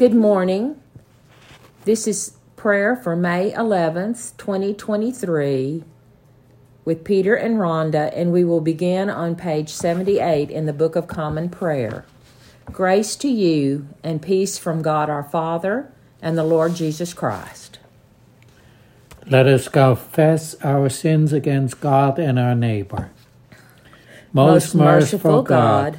Good morning. This is prayer for May 11th, 2023, with Peter and Rhonda, and we will begin on page 78 in the Book of Common Prayer. Grace to you and peace from God our Father and the Lord Jesus Christ. Let us confess our sins against God and our neighbor. Most, merciful God,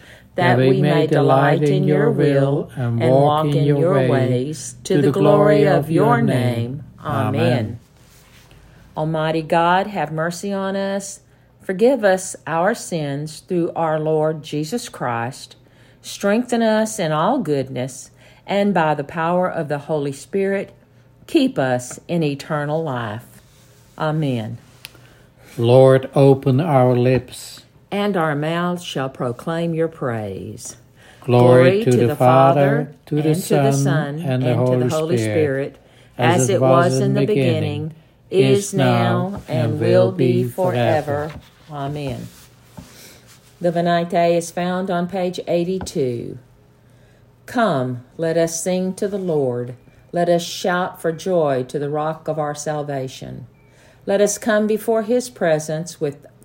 that we may delight in your will and walk in your ways, to the glory of your name. Amen. Almighty God, have mercy on us. Forgive us our sins through our Lord Jesus Christ. Strengthen us in all goodness, and by the power of the Holy Spirit, keep us in eternal life. Amen. Lord, open our lips and our mouths shall proclaim your praise. Glory, Glory to, to, the Father, to the, Son, to the Son, and, the, Holy, to the Holy Spirit, as it was in the beginning, is now, and will be forever. Amen. The Venite is found on page 82. Come, let us sing to the Lord. Let us shout for joy to the rock of our salvation. Let us come before his presence with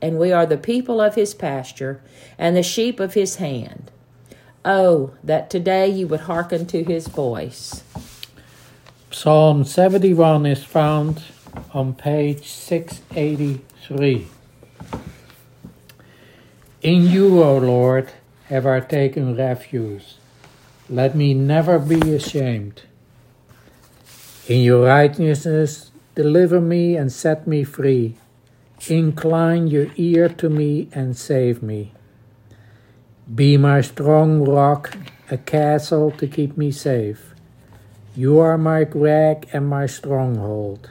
and we are the people of his pasture and the sheep of his hand. Oh, that today you would hearken to his voice. Psalm 71 is found on page 683. In you, O Lord, have I taken refuge. Let me never be ashamed. In your righteousness, deliver me and set me free. Incline your ear to me and save me. Be my strong rock, a castle to keep me safe. You are my crag and my stronghold.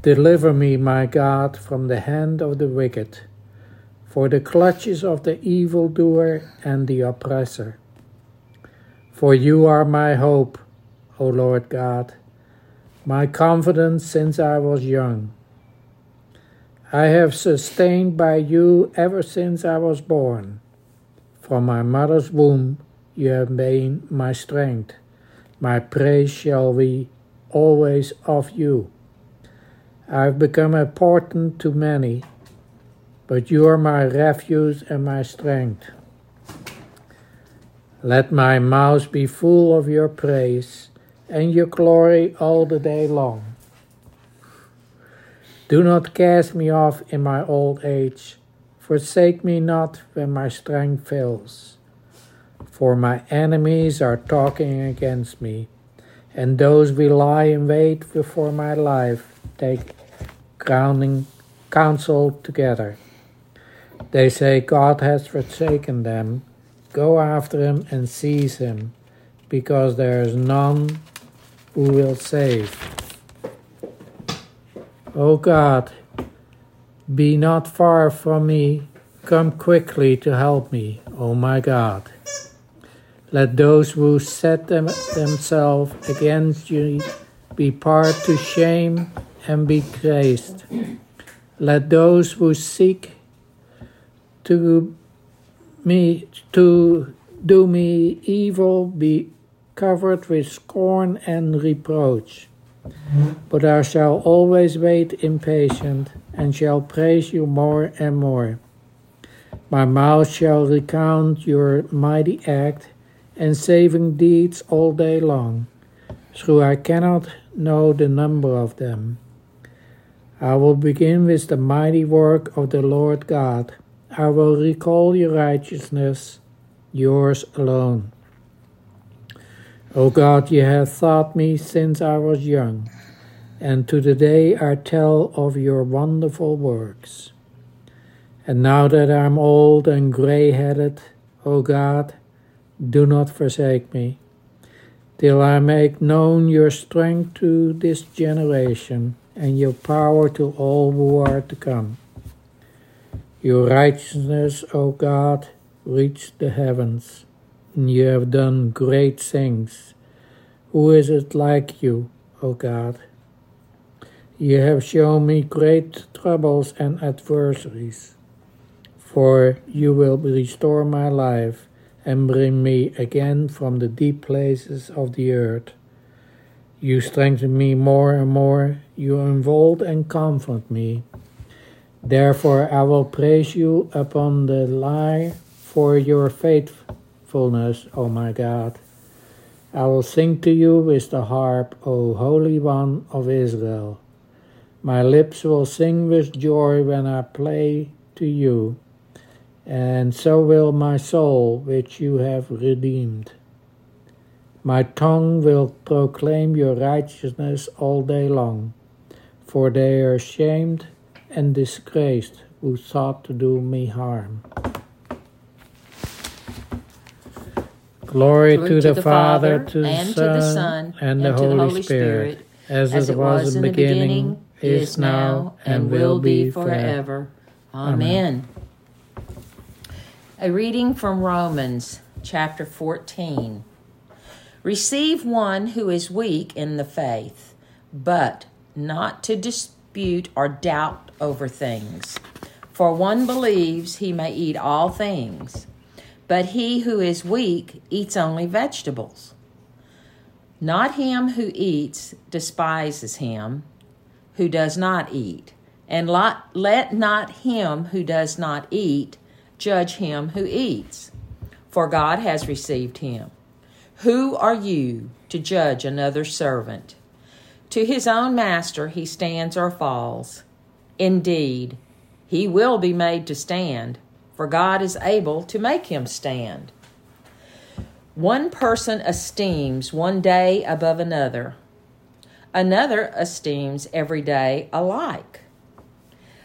Deliver me, my God, from the hand of the wicked, for the clutches of the evildoer and the oppressor. For you are my hope, O Lord God, my confidence since I was young. I have sustained by you ever since I was born. From my mother's womb you have been my strength. My praise shall be always of you. I have become important to many, but you are my refuge and my strength. Let my mouth be full of your praise and your glory all the day long. Do not cast me off in my old age. Forsake me not when my strength fails. For my enemies are talking against me, and those who lie in wait for my life take crowning counsel together. They say, God has forsaken them. Go after him and seize him, because there is none who will save. O God, be not far from me, come quickly to help me, O my God. Let those who set them, themselves against you be put to shame and be praised. Let those who seek to me to do me evil be covered with scorn and reproach. But I shall always wait impatient, and shall praise you more and more. My mouth shall recount your mighty act and saving deeds all day long. so I cannot know the number of them. I will begin with the mighty work of the Lord God. I will recall your righteousness, yours alone. O God, you have taught me since I was young, and to the day I tell of your wonderful works. And now that I am old and gray headed, O God, do not forsake me, till I make known your strength to this generation and your power to all who are to come. Your righteousness, O God, reach the heavens you have done great things. Who is it like you, O God? You have shown me great troubles and adversaries. For you will restore my life and bring me again from the deep places of the earth. You strengthen me more and more, you involve and comfort me. Therefore I will praise you upon the lyre for your faithfulness fullness, O my God. I will sing to you with the harp, O Holy One of Israel. My lips will sing with joy when I play to you, and so will my soul, which you have redeemed. My tongue will proclaim your righteousness all day long, for they are shamed and disgraced who sought to do me harm. Glory, to, to, the, Father, to the, and Son, to the Son, and, the, Holy, the Holy Spirit, Spirit, as, as it was in the beginning, is now, and will be forever. Amen. A reading from Romans chapter 14. Receive one who is weak in the faith, but not to dispute or doubt over things. For one believes he may eat all things but he who is weak eats only vegetables. Not him who eats despises him who does not eat, and let not him who does not eat judge him who eats, for God has received him. Who are you to judge another servant? To his own master he stands or falls. Indeed, he will be made to stand for God is able to make him stand. One person esteems one day above another, another esteems every day alike.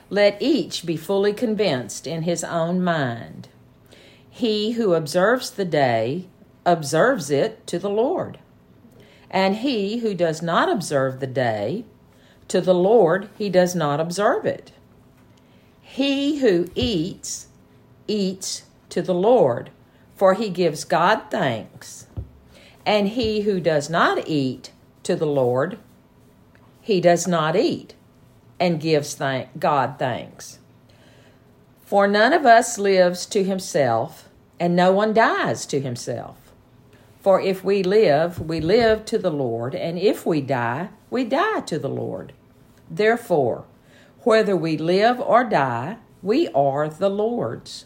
Let each be fully convinced in his own mind. He who observes the day observes it to the Lord, and he who does not observe the day, to the Lord he does not observe it. He who eats eats to the Lord, for he gives God thanks. And he who does not eat to the Lord, he does not eat and gives thank- God thanks. For none of us lives to himself, and no one dies to himself. For if we live, we live to the Lord, and if we die, we die to the Lord. Therefore, whether we live or die, we are the Lord's.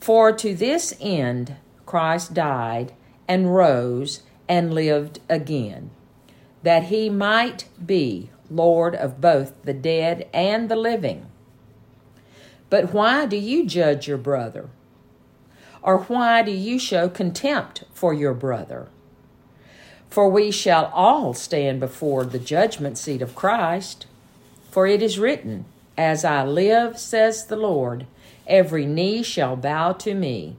For to this end Christ died and rose and lived again, that he might be Lord of both the dead and the living. But why do you judge your brother? Or why do you show contempt for your brother? For we shall all stand before the judgment seat of Christ. For it is written, As I live, says the Lord, Every knee shall bow to me,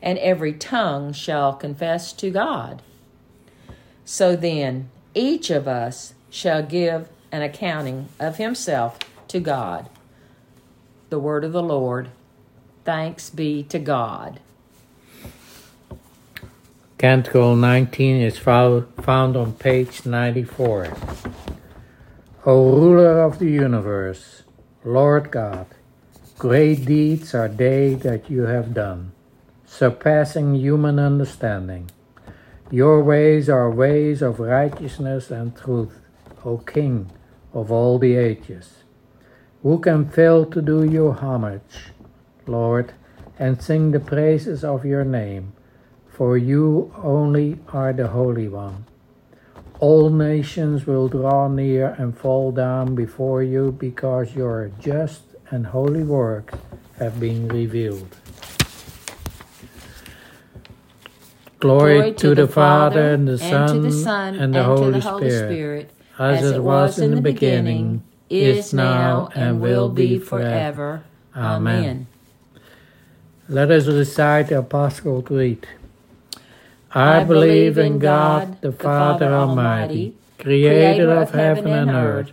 and every tongue shall confess to God. So then, each of us shall give an accounting of himself to God. The word of the Lord. Thanks be to God. Canticle 19 is found on page 94. O ruler of the universe, Lord God, Great deeds are they that you have done, surpassing human understanding. Your ways are ways of righteousness and truth, O King of all the ages. Who can fail to do you homage, Lord, and sing the praises of your name? For you only are the Holy One. All nations will draw near and fall down before you because you are just and holy works have been revealed. Glory, Glory to, to, the, Father, and the and Son, the Son and, the, and Holy, the Holy Spirit, Spirit, as, as it was in the beginning, is now, and will be forever. Amen. Let us recite the Apostle Creed. I believe in God, the Father Almighty, creator of heaven and earth.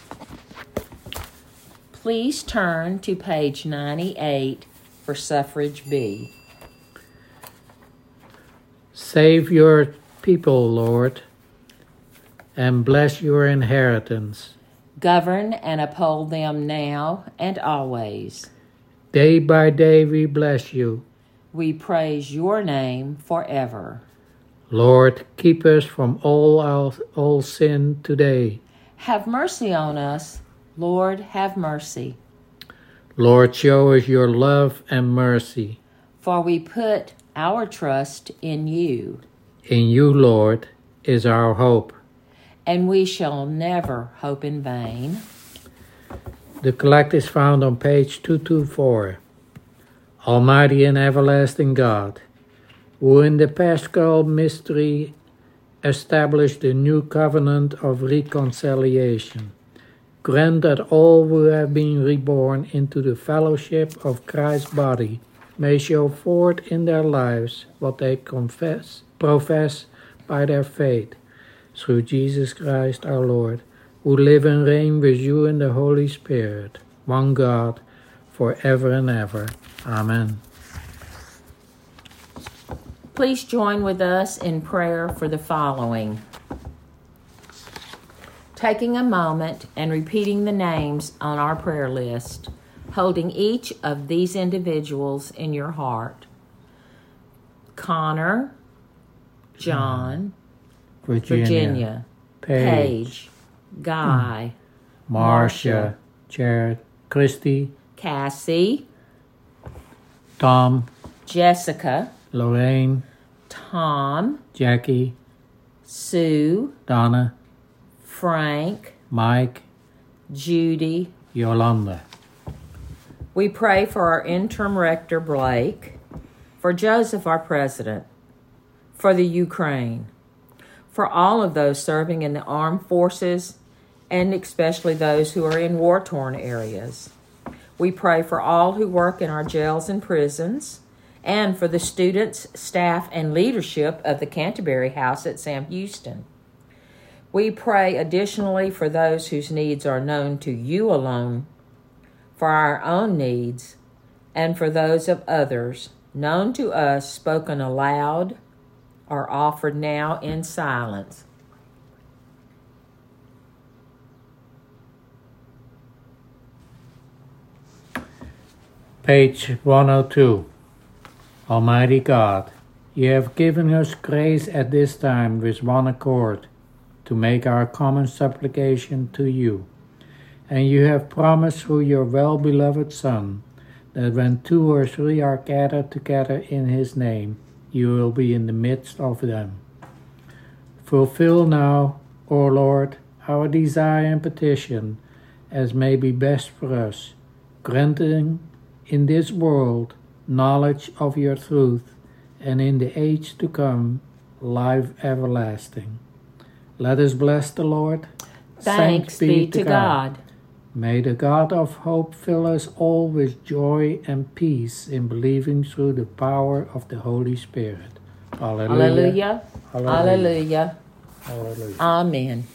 Please turn to page 98 for suffrage B. Save your people, Lord, and bless your inheritance. Govern and uphold them now and always. Day by day we bless you. We praise your name forever. Lord, keep us from all our, all sin today. Have mercy on us, Lord, have mercy. Lord, show us your love and mercy. For we put our trust in you. In you, Lord, is our hope. And we shall never hope in vain. The collect is found on page 224. Almighty and everlasting God who in the Paschal mystery established the new covenant of reconciliation. Grant that all who have been reborn into the fellowship of Christ's body may show forth in their lives what they confess, profess by their faith, through Jesus Christ our Lord, who live and reign with you in the Holy Spirit, one God, for ever and ever. Amen. Please join with us in prayer for the following. Taking a moment and repeating the names on our prayer list, holding each of these individuals in your heart. Connor, John, mm. Virginia, Virginia Paige, Paige, Guy, mm. Marcia, Jared, Christy, Cassie, Tom, Jessica, Lorraine, Tom, Jackie, Sue, Donna, Frank, Mike, Judy, Yolanda. We pray for our interim rector, Blake, for Joseph, our president, for the Ukraine, for all of those serving in the armed forces, and especially those who are in war torn areas. We pray for all who work in our jails and prisons and for the students, staff, and leadership of the Canterbury House at Sam Houston. We pray additionally for those whose needs are known to you alone, for our own needs, and for those of others known to us, spoken aloud, or offered now in silence. Page 102. Almighty God, you have given us grace at this time with one accord to make our common supplication to you. And you have promised through your well beloved Son that when two or three are gathered together in his name, you will be in the midst of them. Fulfill now, O Lord, our desire and petition as may be best for us, granting in this world knowledge of your truth, and in the age to come life everlasting. Let us bless the Lord. Thanks, Thanks be, to God. God. May the God of hope fill us all with joy and peace in believing through the power of the Holy Spirit. Hallelujah. Hallelujah. Hallelujah. Hallelujah. Amen.